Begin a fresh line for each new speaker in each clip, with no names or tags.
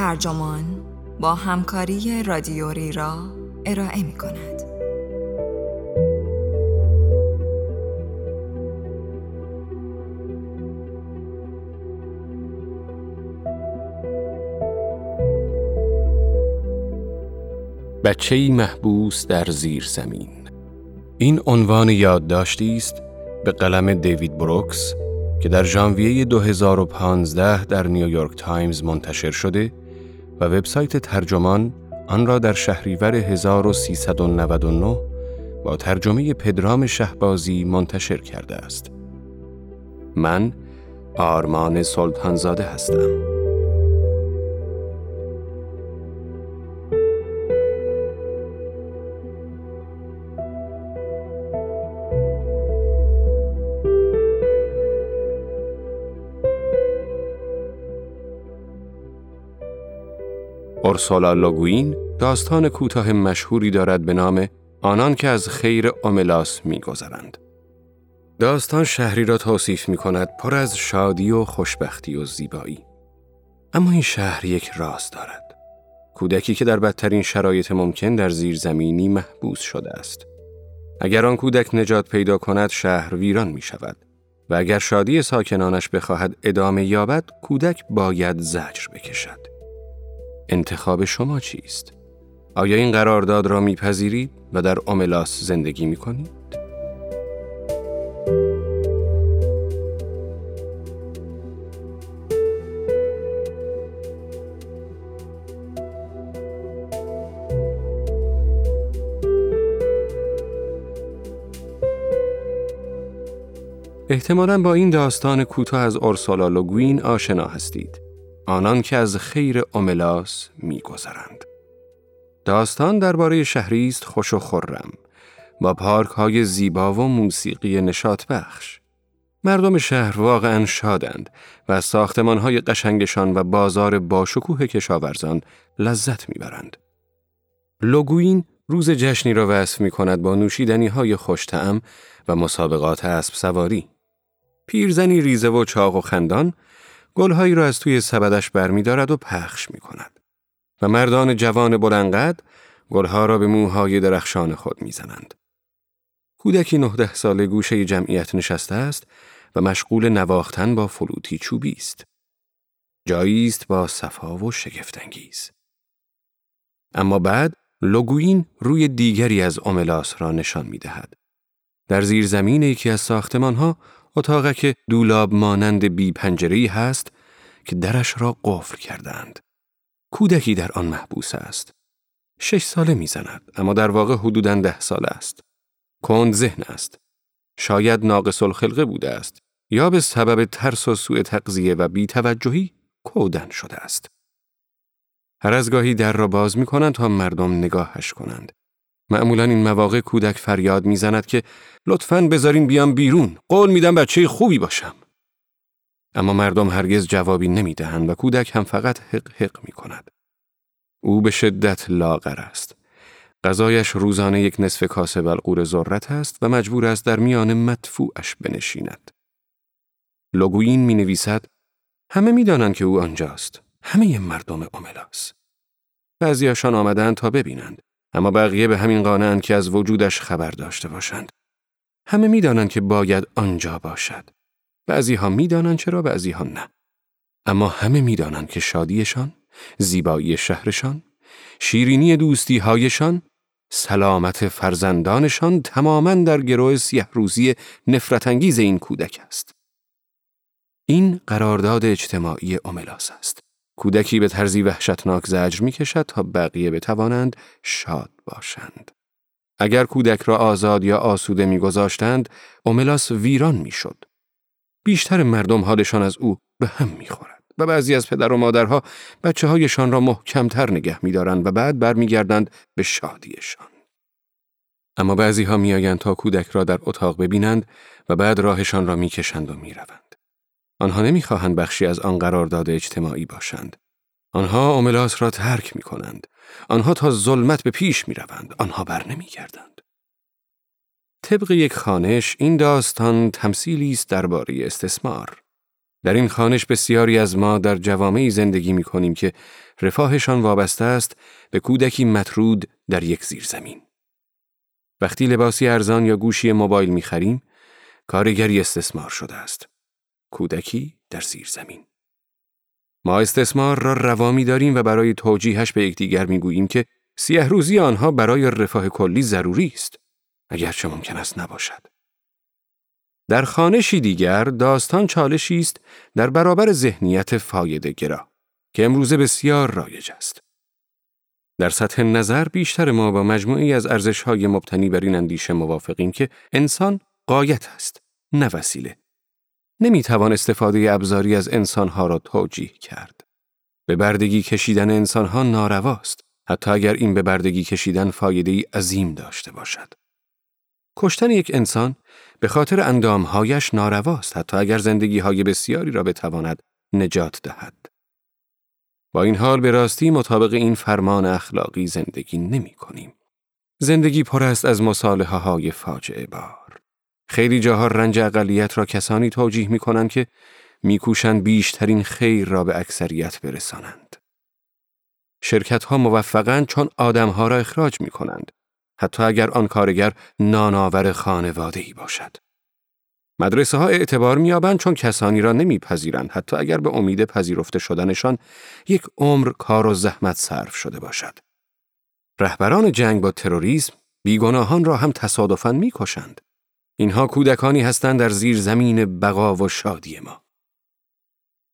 ترجمان با همکاری رادیوری را ارائه می کند.
بچه محبوس در زیر زمین این عنوان یادداشتی است به قلم دیوید بروکس که در ژانویه 2015 در نیویورک تایمز منتشر شده و وبسایت ترجمان آن را در شهریور 1399 با ترجمه پدرام شهبازی منتشر کرده است. من آرمان سلطانزاده هستم. اورسولا لوگوین داستان کوتاه مشهوری دارد به نام آنان که از خیر اوملاس میگذرند. داستان شهری را توصیف می کند پر از شادی و خوشبختی و زیبایی. اما این شهر یک راز دارد. کودکی که در بدترین شرایط ممکن در زیرزمینی محبوس شده است. اگر آن کودک نجات پیدا کند شهر ویران می شود و اگر شادی ساکنانش بخواهد ادامه یابد کودک باید زجر بکشد. انتخاب شما چیست؟ آیا این قرارداد را میپذیرید و در اوملاس زندگی می‌کنید؟ احتمالا با این داستان کوتاه از اورسولا لوگوین آشنا هستید. آنان که از خیر اوملاس میگذرند. داستان درباره شهری است خوش و خرم با پارک های زیبا و موسیقی نشاط بخش. مردم شهر واقعا شادند و ساختمان های قشنگشان و بازار باشکوه کشاورزان لذت می‌برند. لوگوین روز جشنی را وصف می کند با نوشیدنی های خوشتعم و مسابقات اسب سواری. پیرزنی ریزه و چاق و خندان گلهایی را از توی سبدش برمیدارد و پخش می کند. و مردان جوان بلنقد گلها را به موهای درخشان خود می‌زنند. کودکی نهده ساله گوشه جمعیت نشسته است و مشغول نواختن با فلوتی چوبی است. جایی است با صفا و شگفتانگیز. اما بعد لوگوین روی دیگری از اوملاس را نشان می دهد. در زیر زمین یکی از ساختمان ها اتاقک دولاب مانند بی پنجری هست که درش را قفل کردند. کودکی در آن محبوس است. شش ساله می‌زند اما در واقع حدوداً ده ساله است. کند ذهن است. شاید ناقص الخلقه بوده است یا به سبب ترس و سوء تغذیه و بیتوجهی کودن شده است. هر از گاهی در را باز می کنند تا مردم نگاهش کنند. معمولا این مواقع کودک فریاد می‌زند که لطفاً بذارین بیام بیرون قول میدم بچه خوبی باشم اما مردم هرگز جوابی نمی‌دهند و کودک هم فقط حق حق می کند. او به شدت لاغر است. غذایش روزانه یک نصف کاسه بلغور ذرت است و مجبور است در میان مدفوعش بنشیند. لوگوین می نویسد همه می دانند که او آنجاست. همه مردم اوملاس. بعضیاشان آمدند تا ببینند. اما بقیه به همین قانعند که از وجودش خبر داشته باشند. همه می‌دانند که باید آنجا باشد. بعضی ها می‌دانند چرا بعضی ها نه. اما همه می‌دانند که شادیشان، زیبایی شهرشان، شیرینی دوستی هایشان، سلامت فرزندانشان تماما در گروه سیه روزی نفرت انگیز این کودک است. این قرارداد اجتماعی اوملاس است. کودکی به طرزی وحشتناک زجر می کشد تا بقیه بتوانند شاد باشند. اگر کودک را آزاد یا آسوده میگذاشتند، اوملاس ویران می‌شد. بیشتر مردم حالشان از او به هم می‌خورد و بعضی از پدر و مادرها بچه هایشان را محکمتر نگه میدارند و بعد برمیگردند به شادیشان. اما بعضی ها تا کودک را در اتاق ببینند و بعد راهشان را می‌کشند و می‌روند. آنها نمی‌خواهند بخشی از آن قرارداد اجتماعی باشند. آنها اوملاس را ترک می کنند. آنها تا ظلمت به پیش می روند. آنها بر نمی گردند. طبق یک خانش این داستان تمثیلی است درباره استثمار. در این خانش بسیاری از ما در جوامعی زندگی می کنیم که رفاهشان وابسته است به کودکی مطرود در یک زیرزمین. وقتی لباسی ارزان یا گوشی موبایل می‌خریم، کارگری استثمار شده است. کودکی در زیرزمین. ما استثمار را روامی داریم و برای توجیهش به یکدیگر می‌گوییم که سیه روزی آنها برای رفاه کلی ضروری است اگرچه ممکن است نباشد. در خانشی دیگر داستان چالشی است در برابر ذهنیت فایده گرا که امروزه بسیار رایج است. در سطح نظر بیشتر ما با مجموعی از ارزش‌های مبتنی بر این اندیشه موافقیم که انسان قایت است نه وسیله. نمی‌توان استفاده ابزاری از انسانها را توجیه کرد. به بردگی کشیدن انسانها نارواست، حتی اگر این به بردگی کشیدن فایده ای عظیم داشته باشد. کشتن یک انسان به خاطر اندامهایش نارواست، حتی اگر زندگی های بسیاری را بتواند نجات دهد. با این حال به راستی مطابق این فرمان اخلاقی زندگی نمی کنیم. زندگی پر است از مصالحه های فاجعه بار. خیلی جاها رنج اقلیت را کسانی توجیه می کنند که میکوشند بیشترین خیر را به اکثریت برسانند. شرکت ها موفقند چون آدم ها را اخراج می کنند. حتی اگر آن کارگر نانآور خانواده ای باشد. مدرسه ها اعتبار میابند چون کسانی را نمیپذیرند حتی اگر به امید پذیرفته شدنشان یک عمر کار و زحمت صرف شده باشد. رهبران جنگ با تروریسم بیگناهان را هم تصادفاً می‌کشند. اینها کودکانی هستند در زیر زمین بقا و شادی ما.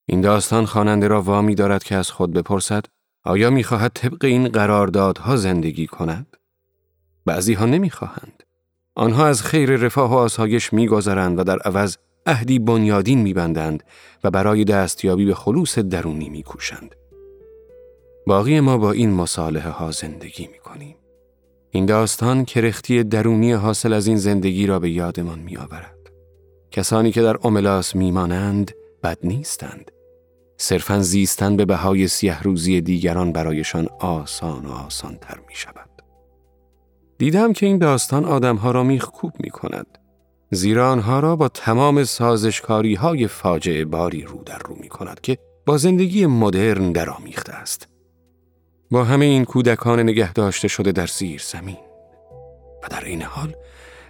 این داستان خواننده را وامی دارد که از خود بپرسد آیا می‌خواهد طبق این قراردادها زندگی کند؟ بعضی ها نمی‌خواهند. آنها از خیر رفاه و آسایش میگذرند و در عوض عهدی بنیادین میبندند و برای دستیابی به خلوص درونی میکوشند. باقی ما با این مصالحه ها زندگی می‌کنیم. این داستان کرختی درونی حاصل از این زندگی را به یادمان می آورد. کسانی که در اوملاس میمانند بد نیستند. صرفا زیستن به بهای سیه روزی دیگران برایشان آسان و آسان تر می شود. دیدم که این داستان آدمها را میخکوب می کند. زیرا آنها را با تمام سازشکاری های فاجعه باری رو در رو می کند که با زندگی مدرن درآمیخته است. با همه این کودکان نگه داشته شده در زیر زمین و در این حال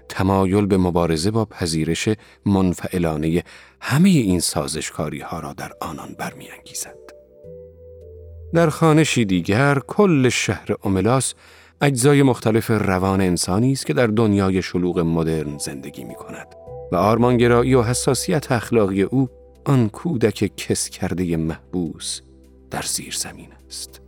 تمایل به مبارزه با پذیرش منفعلانه همه این سازشکاری ها را در آنان برمیانگیزد. در خانشی دیگر کل شهر اوملاس اجزای مختلف روان انسانی است که در دنیای شلوغ مدرن زندگی می کند و آرمانگرایی و حساسیت اخلاقی او آن کودک کس کرده محبوس در زیر زمین است.